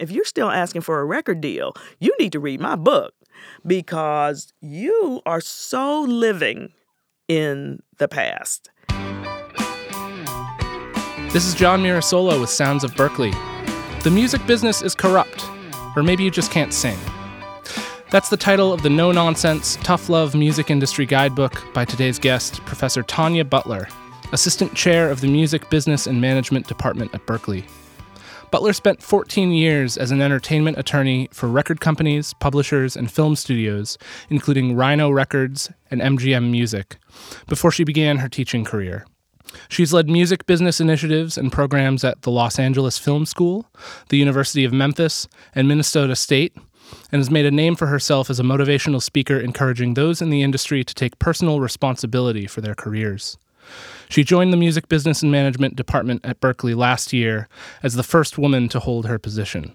If you're still asking for a record deal, you need to read my book because you are so living in the past. This is John Mirasolo with Sounds of Berklee. The music business is corrupt, or maybe you just can't sing. That's the title of the no nonsense, tough love music industry guidebook by today's guest, Professor Tonya Butler, Assistant Chair of the Music Business and Management Department at Berklee. Butler spent 14 years as an entertainment attorney for record companies, publishers, and film studios, including Rhino Records and MGM Music, before she began her teaching career. She's led music business initiatives and programs at the Los Angeles Film School, the University of Memphis, and Minnesota State, and has made a name for herself as a motivational speaker encouraging those in the industry to take personal responsibility for their careers. She joined the Music Business and Management Department at Berklee last year as the first woman to hold her position.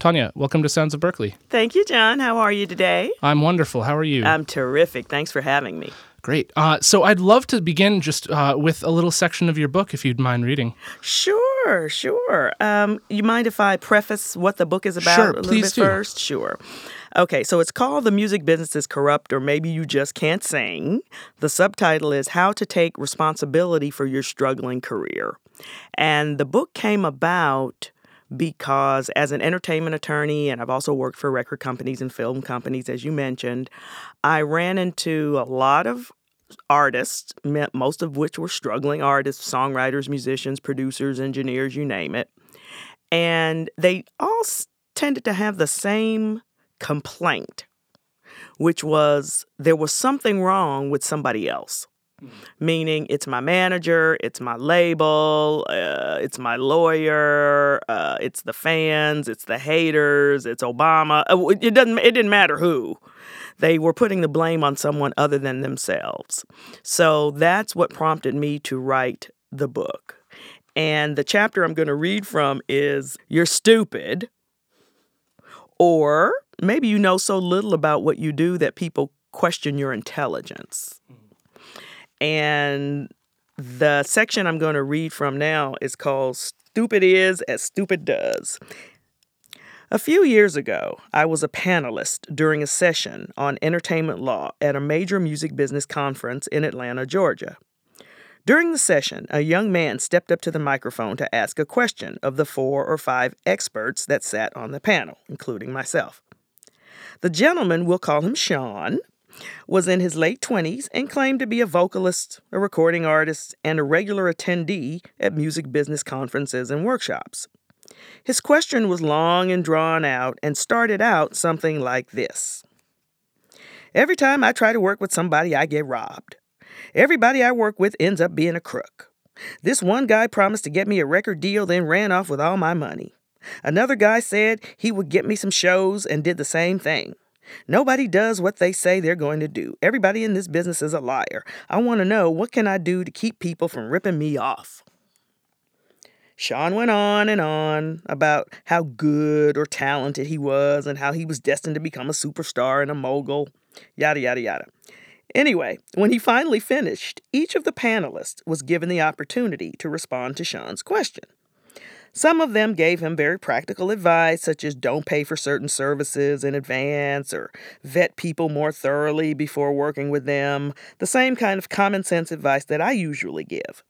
Tonya, welcome to Sounds of Berklee. Thank you, John. How are you today? I'm wonderful. How are you? I'm terrific. Thanks for having me. Great. Uh, so I'd love to begin just uh, with a little section of your book, if you'd mind reading. Sure, sure. Um, you mind if I preface what the book is about Sure, a little please bit do. first? Sure. Okay, so it's called The Music Business is Corrupt, or Maybe You Just Can't Sing. The subtitle is How to Take Responsibility for Your Struggling Career. And the book came about because as an entertainment attorney, and I've also worked for record companies and film companies, as you mentioned, I ran into a lot of artists, most of which were struggling artists, songwriters, musicians, producers, engineers, you name it. And they all tended to have the same complaint, which was there was something wrong with somebody else. Meaning, it's my manager, it's my label, uh, it's my lawyer, uh, it's the fans, it's the haters, it's Obama. Uh, It doesn't. It didn't matter who they were putting the blame on someone other than themselves. So that's what prompted me to write the book. And the chapter I'm going to read from is You're Stupid, or maybe you know so little about what you do that people question your intelligence. And the section I'm going to read from now is called Stupid Is as Stupid Does. A few years ago, I was a panelist during a session on entertainment law at a major music business conference in Atlanta, Georgia. During the session, a young man stepped up to the microphone to ask a question of the four or five experts that sat on the panel, including myself. The gentleman, we'll call him Sean, was in his late 20s and claimed to be a vocalist, a recording artist, and a regular attendee at music business conferences and workshops. His question was long and drawn out and started out something like this Every time I try to work with somebody, I get robbed. Everybody I work with ends up being a crook. This one guy promised to get me a record deal, then ran off with all my money. Another guy said he would get me some shows and did the same thing. Nobody does what they say they're going to do. Everybody in this business is a liar. I want to know what can I do to keep people from ripping me off? Sean went on and on about how good or talented he was and how he was destined to become a superstar and a mogul, yada, yada, yada. Anyway, when he finally finished, each of the panelists was given the opportunity to respond to Sean's question. Some of them gave him very practical advice, such as don't pay for certain services in advance or vet people more thoroughly before working with them, the same kind of common sense advice that I usually give.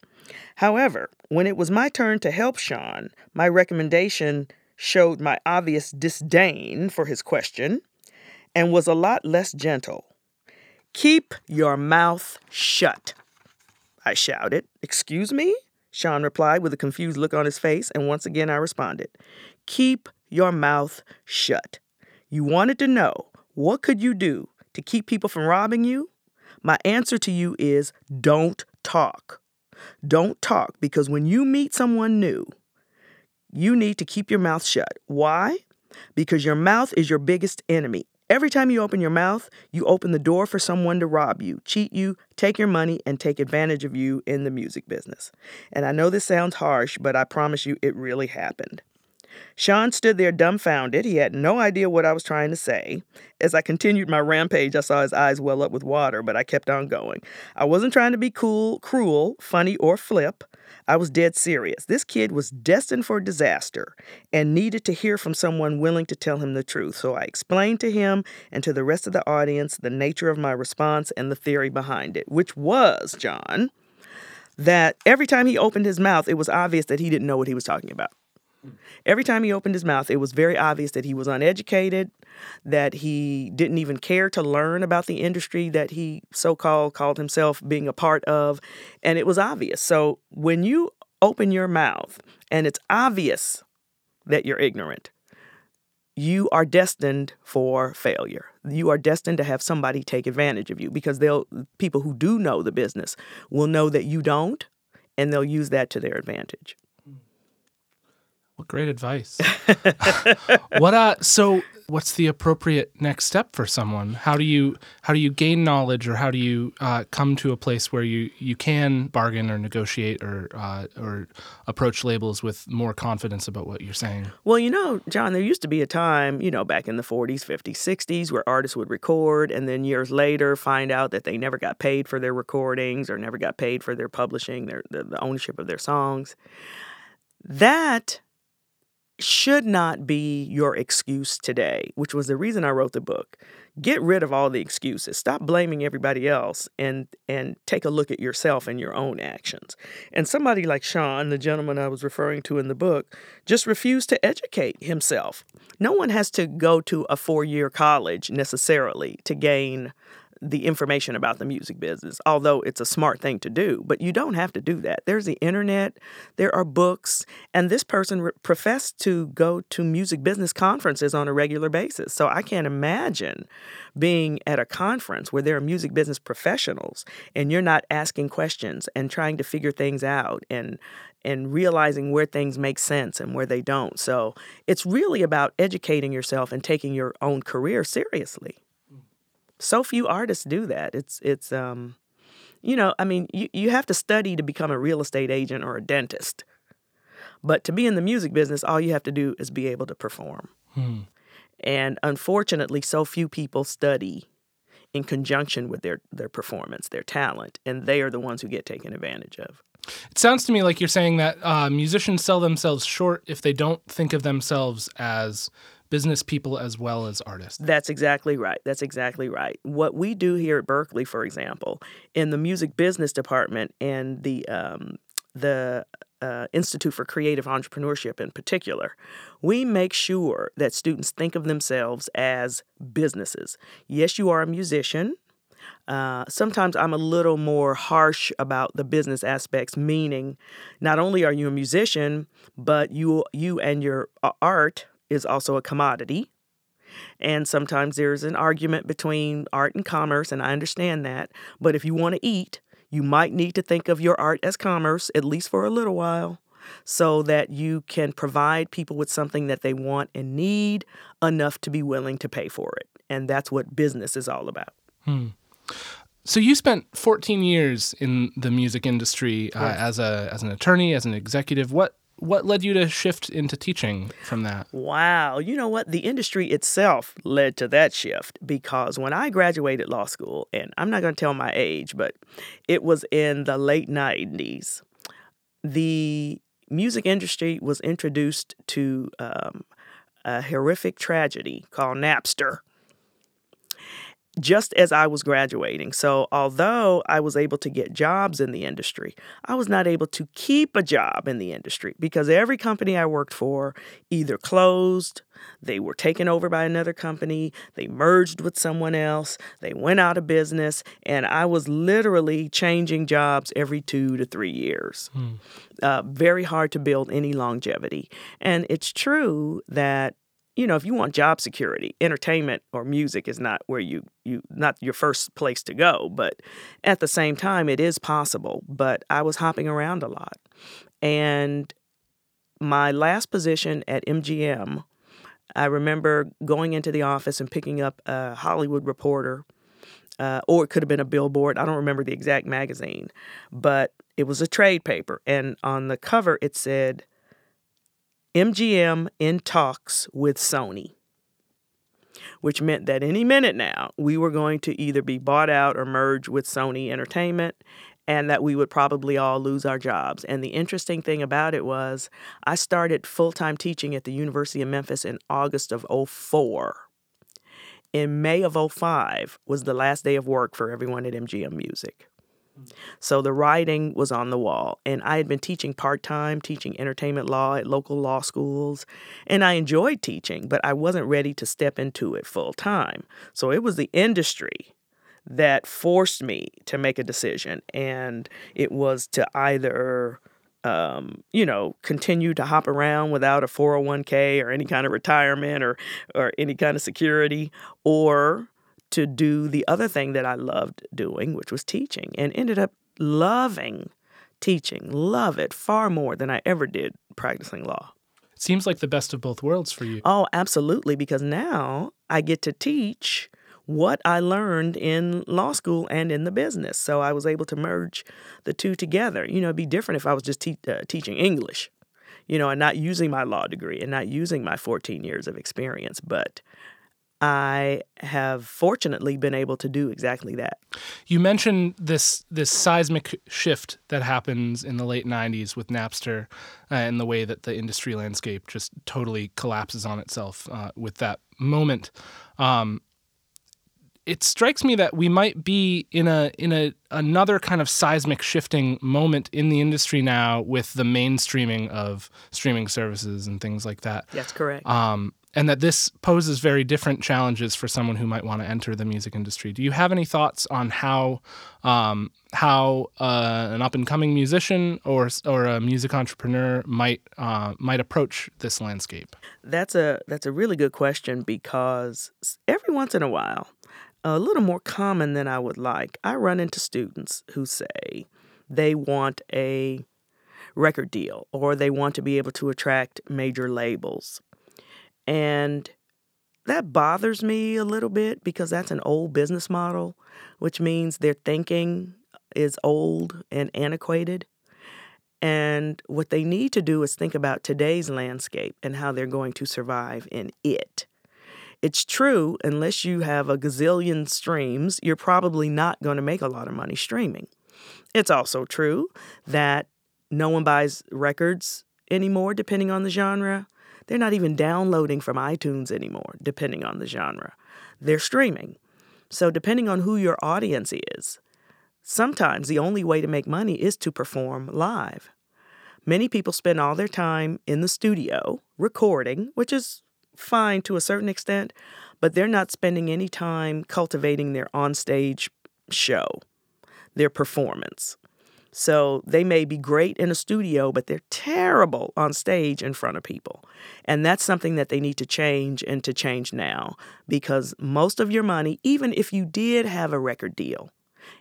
However, when it was my turn to help Sean, my recommendation showed my obvious disdain for his question and was a lot less gentle. Keep your mouth shut, I shouted. Excuse me? Sean replied with a confused look on his face, and once again I responded, Keep your mouth shut. You wanted to know what could you do to keep people from robbing you? My answer to you is don't talk. Don't talk because when you meet someone new, you need to keep your mouth shut. Why? Because your mouth is your biggest enemy. Every time you open your mouth, you open the door for someone to rob you, cheat you, take your money, and take advantage of you in the music business. And I know this sounds harsh, but I promise you it really happened. Sean stood there dumbfounded. He had no idea what I was trying to say. As I continued my rampage, I saw his eyes well up with water, but I kept on going. I wasn't trying to be cool, cruel, funny, or flip. I was dead serious. This kid was destined for disaster and needed to hear from someone willing to tell him the truth. So I explained to him and to the rest of the audience the nature of my response and the theory behind it, which was, John, that every time he opened his mouth, it was obvious that he didn't know what he was talking about. Every time he opened his mouth, it was very obvious that he was uneducated, that he didn't even care to learn about the industry that he so called called himself being a part of. And it was obvious. So when you open your mouth and it's obvious that you're ignorant, you are destined for failure. You are destined to have somebody take advantage of you because they'll people who do know the business will know that you don't and they'll use that to their advantage. What great advice. what uh so what's the appropriate next step for someone? How do you how do you gain knowledge or how do you uh, come to a place where you you can bargain or negotiate or uh, or approach labels with more confidence about what you're saying? Well, you know, John, there used to be a time, you know, back in the 40s, 50s, 60s where artists would record and then years later find out that they never got paid for their recordings or never got paid for their publishing, their the, the ownership of their songs. That should not be your excuse today, which was the reason I wrote the book. Get rid of all the excuses. Stop blaming everybody else and and take a look at yourself and your own actions. And somebody like Sean, the gentleman I was referring to in the book, just refused to educate himself. No one has to go to a four-year college necessarily to gain the information about the music business, although it's a smart thing to do. But you don't have to do that. There's the internet, there are books, and this person re- professed to go to music business conferences on a regular basis. So I can't imagine being at a conference where there are music business professionals and you're not asking questions and trying to figure things out and and realizing where things make sense and where they don't. So it's really about educating yourself and taking your own career seriously so few artists do that. It's it's um, you know, I mean, you, you have to study to become a real estate agent or a dentist. But to be in the music business, all you have to do is be able to perform. Hmm. And unfortunately, so few people study in conjunction with their, their performance, their talent, and they are the ones who get taken advantage of. It sounds to me like you're saying that uh, musicians sell themselves short if they don't think of themselves as business people as well as artists. That's exactly right. That's exactly right. What we do here at Berklee, for example, in the music business department and the um, the uh, Institute for Creative Entrepreneurship in particular, we make sure that students think of themselves as businesses. Yes, you are a musician. Uh, sometimes I'm a little more harsh about the business aspects, meaning not only are you a musician, but you you and your uh, art is also a commodity. And sometimes there's an argument between art and commerce, and I understand that. But if you want to eat, you might need to think of your art as commerce, at least for a little while, so that you can provide people with something that they want and need enough to be willing to pay for it. And that's what business is all about. Hmm. So you spent 14 years in the music industry uh, right. as a as an attorney, as an executive. What what led you to shift into teaching from that? Wow. You know what? The industry itself led to that shift because when I graduated law school, and I'm not going to tell my age, but it was in the late 90s, the music industry was introduced to um, a horrific tragedy called Napster just as I was graduating. So, although I was able to get jobs in the industry, I was not able to keep a job in the industry because every company I worked for either closed, they were taken over by another company, they merged with someone else, they went out of business, and I was literally changing jobs every two to three years. Hmm. Uh, very hard to build any longevity. And it's true that you know, if you want job security, entertainment or music is not where you you not your first place to go, but at the same time it is possible, but I was hopping around a lot. And my last position at MGM, I remember going into the office and picking up a Hollywood Reporter uh, or it could have been a billboard. I don't remember the exact magazine, but it was a trade paper. And on the cover, it said, MGM in talks with Sony, which meant that any minute now we were going to either be bought out or merge with Sony Entertainment. and that we would probably all lose our jobs. And the interesting thing about it was I started full time teaching at the University of Memphis in August of 04. In May of 05 was the last day of work for everyone at MGM Music. So the writing was on the wall. And I had been teaching part time, teaching entertainment law at local law schools. And I enjoyed teaching, but I wasn't ready to step into it full time. So it was the industry that forced me to make a decision. And it was to either, um, you know, continue to hop around without a 401k or any kind of retirement or, or any kind of security, or to do the other thing that I loved doing, which was teaching, and ended up loving teaching, love it far more than I ever did practicing law. Seems like the best of both worlds for you. Oh, absolutely, because now I get to teach what I learned in law school and in the business. So I was able to merge the two together. You know, it'd be different if I was just te- uh, teaching English, you know, and not using my law degree and not using my 14 years of experience. But I have fortunately been able to do exactly that. You mentioned this this seismic shift that happens in the late '90s with Napster, uh, and the way that the industry landscape just totally collapses on itself uh, with that moment. Um, it strikes me that we might be in a in a another kind of seismic shifting moment in the industry now with the mainstreaming of streaming services and things like that. That's correct. Um, and that this poses very different challenges for someone who might want to enter the music industry. Do you have any thoughts on how um, how uh, an up and coming musician or or a music entrepreneur might uh, might approach this landscape? That's a that's a really good question because every once in a while, a little more common than I would like, I run into students who say they want a record deal or they want to be able to attract major labels and that bothers me a little bit because that's an old business model, which means their thinking is old and antiquated. And what they need to do is think about today's landscape and how they're going to survive in it. It's true, unless you have a gazillion streams, you're probably not going to make a lot of money streaming. It's also true that no one buys records anymore, depending on the genre. They're not even downloading from iTunes anymore, depending on the genre. They're streaming. So, depending on who your audience is, sometimes the only way to make money is to perform live. Many people spend all their time in the studio recording, which is fine to a certain extent, but they're not spending any time cultivating their onstage show, their performance. So they may be great in a studio, but they're terrible on stage in front of people. And that's something that they need to change and to change now because most of your money, even if you did have a record deal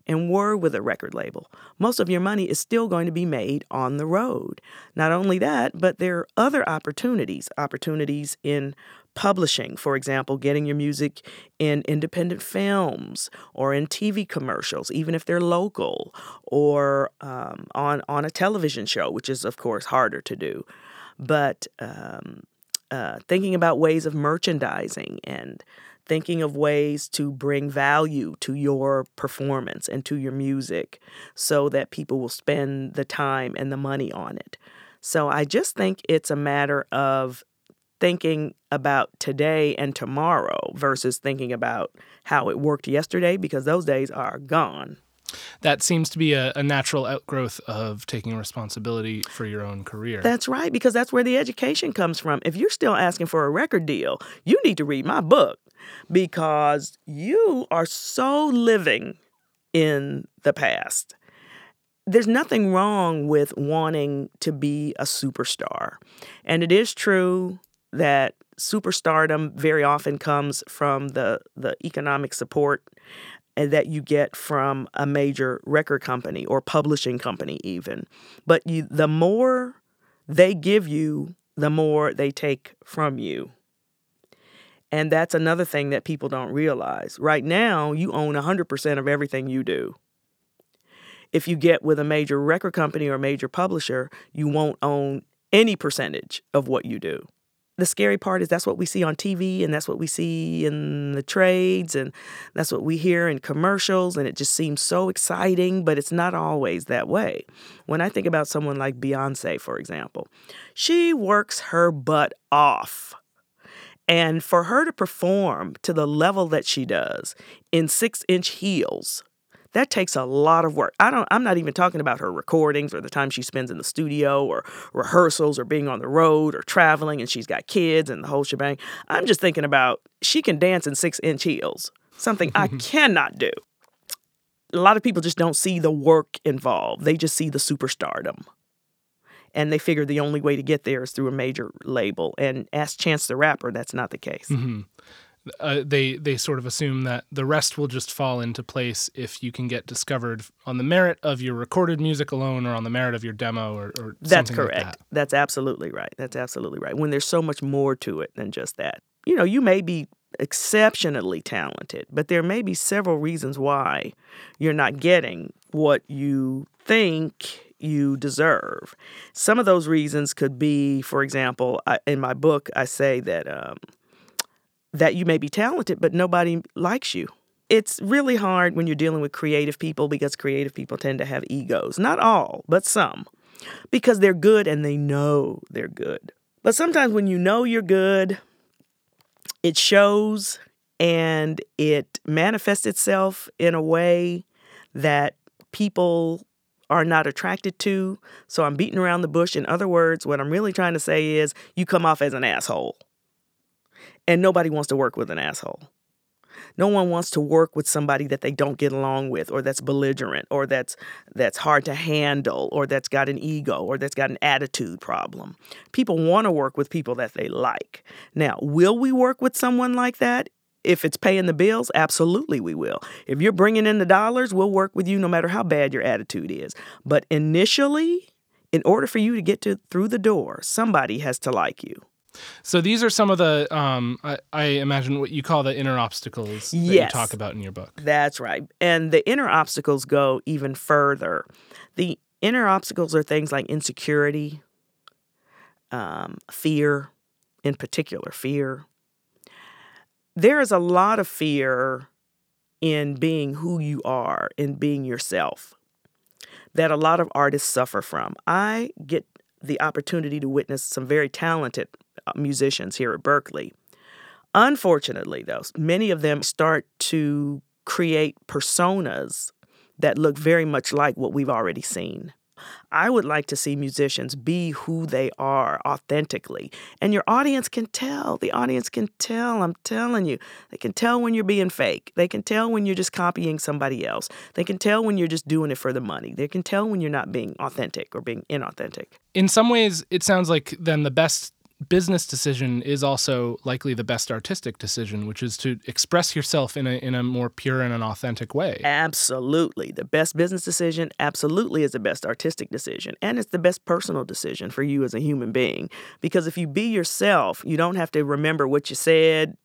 and were with a record label, most of your money is still going to be made on the road. Not only that, but there are other opportunities, opportunities in publishing, for example, getting your music in independent films or in TV commercials, even if they're local, or um, on on a television show, which is of course harder to do. But um, uh, thinking about ways of merchandising and thinking of ways to bring value to your performance and to your music so that people will spend the time and the money on it. So I just think it's a matter of thinking about today and tomorrow versus thinking about how it worked yesterday because those days are gone. That seems to be a, a, natural outgrowth of taking responsibility for your own career. That's right, because that's where the education comes from. If you're still asking for a record deal, you need to read my book because you are so living in the past. There's nothing wrong with wanting to be a superstar. And it is true that superstardom very often comes from the, the economic support eh, that you get from a major record company or publishing company even. But you the more they give you the more they take from you. And that's another thing that people don't realize. Right now you own 100% of everything you do. If you get with a major record company or a major publisher you won't own any percentage of what you do the scary part is that's what we see on TV and that's what we see in the trades and that's what we hear in commercials and it just seems so exciting, but it's not always that way. When I think about someone like Beyonce, for example, she works her butt off. And for her to perform to the level that she does in six inch heels, that takes a lot of work. I don't I'm not even talking about her recordings or the time she spends in the studio or rehearsals or being on the road or traveling and she's got kids and the whole shebang. I'm just thinking about she can dance in 6-inch heels, something I cannot do. A lot of people just don't see the work involved. They just see the superstardom. And they figure the only way to get there is through a major label. And as Chance the Rapper, that's not the case. Mm-hmm uh, they they sort of assume that the rest will just fall into place if you can get discovered on the merit of your recorded music alone or on the merit of your demo or, or that's correct like that. that's absolutely right that's absolutely right when there's so much more to it than just that you know you may be exceptionally talented but there may be several reasons why you're not getting what you think you deserve. Some of those reasons could be, for example, I, in my book, I say that um, that you may be talented, but nobody likes you. It's really hard when you're dealing with creative people because creative people tend to have egos. Not all, but some. Because they're good and they know they're good. But sometimes when you know you're good, it shows and it manifests itself in a way that people are not attracted to. So I'm beating around the bush. In other words, what I'm really trying to say is you come off as an asshole. And nobody wants to work with an asshole. No one wants to work with somebody that they don't get along with or that's belligerent or that's that's hard to handle or that's got an ego or that's got an attitude problem. People want to work with people that they like. Now, will we work with someone like that? If it's paying the bills, absolutely we will. If you're bringing in the dollars, we'll work with you no matter how bad your attitude is. But initially, in order for you to get to through the door, somebody has to like you. So these are some of the, um, I, I, imagine what you call the inner obstacles that yes, you talk about in your book. That's right. And the inner obstacles go even further. The inner obstacles are things like insecurity, um, fear, in particular, fear. There is a lot of fear in being who you are, in being yourself, that a lot of artists suffer from. I get the opportunity to witness some very talented Uh, musicians here at Berklee. Unfortunately, though, many of them start to create personas that look very much like what we've already seen. I would like to see musicians be who they are authentically. And your audience can tell. The audience can tell. I'm telling you. They can tell when you're being fake. They can tell when you're just copying somebody else. They can tell when you're just doing it for the money. They can tell when you're not being authentic or being inauthentic. In some ways, it sounds like then the best business decision is also likely the best artistic decision, which is to express yourself in a in a more pure and an authentic way. Absolutely. The best business decision absolutely is the best artistic decision. And it's the best personal decision for you as a human being. Because if you be yourself, you don't have to remember what you said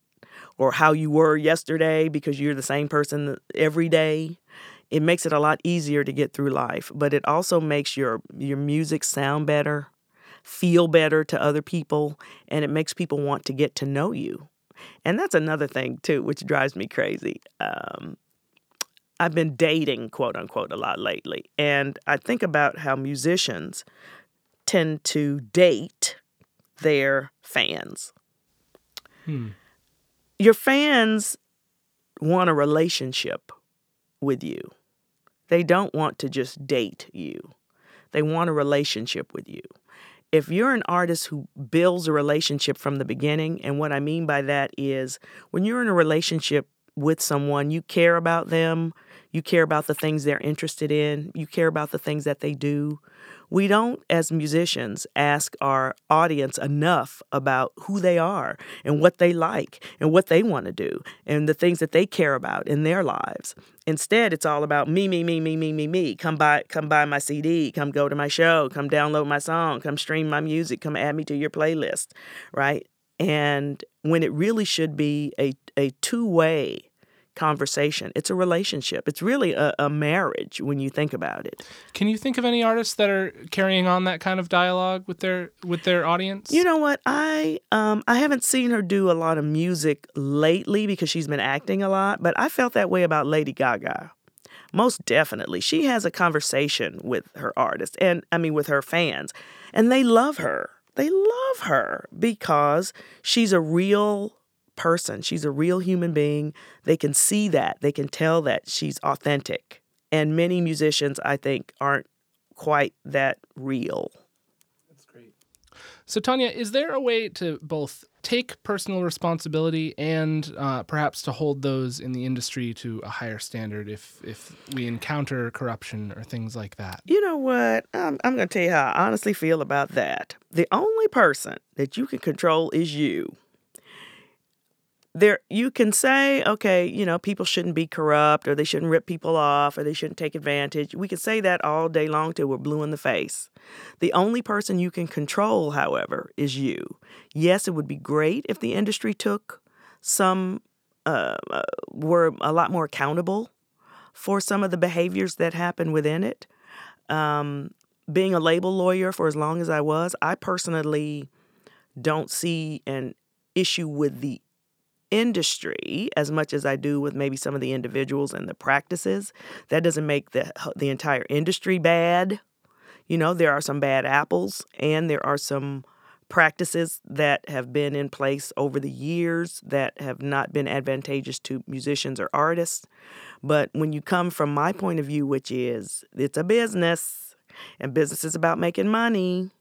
or how you were yesterday because you're the same person every day. It makes it a lot easier to get through life, but it also makes your your music sound better feel better to other people, and it makes people want to get to know you. And that's another thing, too, which drives me crazy. Um, I've been dating, quote unquote, a lot lately. And I think about how musicians tend to date their fans. Hmm. Your fans want a relationship with you, they don't want to just date you, they want a relationship with you if you're an artist who builds a relationship from the beginning, and what I mean by that is when you're in a relationship with someone, you care about them, you care about the things they're interested in, you care about the things that they do. We don't, as musicians, ask our audience enough about who they are and what they like and what they want to do and the things that they care about in their lives. Instead, it's all about me, me, me, me, me, me, me. Come buy, come buy my CD. Come go to my show. Come download my song. Come stream my music. Come add me to your playlist, right? And when it really should be a a two way conversation. It's a relationship. It's really a, a, marriage when you think about it. Can you think of any artists that are carrying on that kind of dialogue with their with their audience? You know what? I um I haven't seen her do a lot of music lately because she's been acting a lot, but I felt that way about Lady Gaga. Most definitely. She has a conversation with her artists and I mean with her fans, and they love her. They love her because she's a real person. She's a real human being. They can see that. They can tell that she's authentic. And many musicians, I think, aren't quite that real. That's great. So, Tonya, is there a way to both take personal responsibility and uh, perhaps to hold those in the industry to a higher standard if if we encounter corruption or things like that? You know what? I'm, I'm going to tell you how I honestly feel about that. The only person that you can control is you there you can say okay you know people shouldn't be corrupt or they shouldn't rip people off or they shouldn't take advantage. We can say that all day long till we're blue in the face. The only person you can control however is you. Yes it would be great if the industry took some uh, uh, were a lot more accountable for some of the behaviors that happen within it. Um, being a label lawyer for as long as i was i personally don't see an issue with the industry as much as I do with maybe some of the individuals and the practices. That doesn't make the the entire industry bad. You know, there are some bad apples and there are some practices that have been in place over the years that have not been advantageous to musicians or artists. But when you come from my point of view, which is it's a business and business is about making money,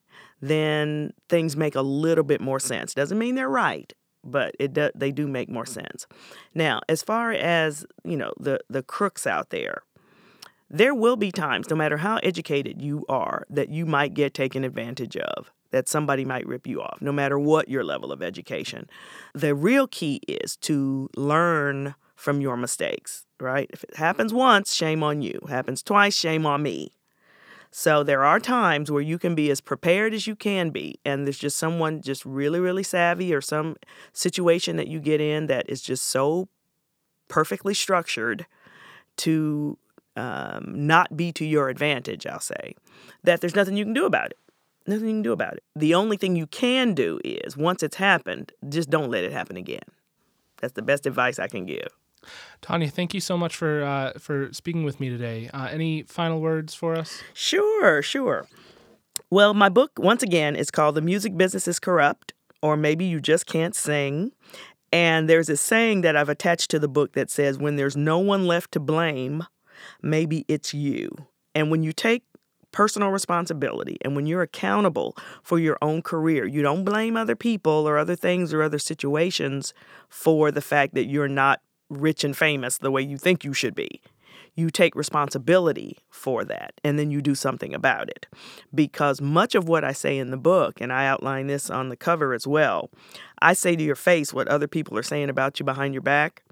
then things make a little bit more sense. Doesn't mean they're right but it do, they do make more sense. Now, as far as you know, the the crooks out there, there will be times, no matter how educated you are, that you might get taken advantage of. That somebody might rip you off, no matter what your level of education. The real key is to learn from your mistakes, right? If it happens once, shame on you. Happens twice, shame on me. So there are times where you can be as prepared as you can be, and there's just someone just really, really savvy or some situation that you get in that is just so perfectly structured to um, not be to your advantage, I'll say, that there's nothing you can do about it. Nothing you can do about it. The only thing you can do is once it's happened, just don't let it happen again. That's the best advice I can give. Tonya, thank you so much for uh, for speaking with me today. Uh, any final words for us? Sure, sure. Well, my book once again is called "The Music Business Is Corrupt," or maybe you just can't sing. And there's a saying that I've attached to the book that says, "When there's no one left to blame, maybe it's you." And when you take personal responsibility and when you're accountable for your own career, you don't blame other people or other things or other situations for the fact that you're not rich and famous the way you think you should be. You take responsibility for that and then you do something about it. Because much of what I say in the book, and I outline this on the cover as well, I say to your face what other people are saying about you behind your back.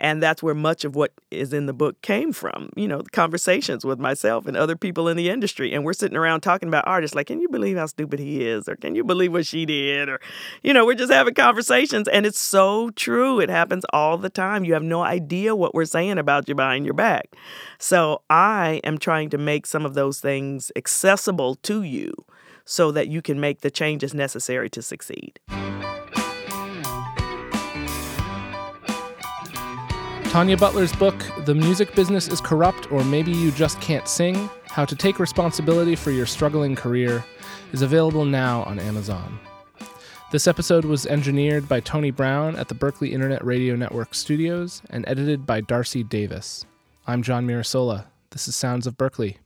And that's where much of what is in the book came from, you know, conversations with myself and other people in the industry. And we're sitting around talking about artists like, can you believe how stupid he is? Or can you believe what she did? Or, you know, we're just having conversations. And it's so true. It happens all the time. You have no idea what we're saying about you behind your back. So I am trying to make some of those things accessible to you so that you can make the changes necessary to succeed. Tonya Butler's book, The Music Business is Corrupt or Maybe You Just Can't Sing How to Take Responsibility for Your Struggling Career, is available now on Amazon. This episode was engineered by Tony Brown at the Berklee Internet Radio Network studios and edited by Darcy Davis. I'm John Mirasola. This is Sounds of Berklee.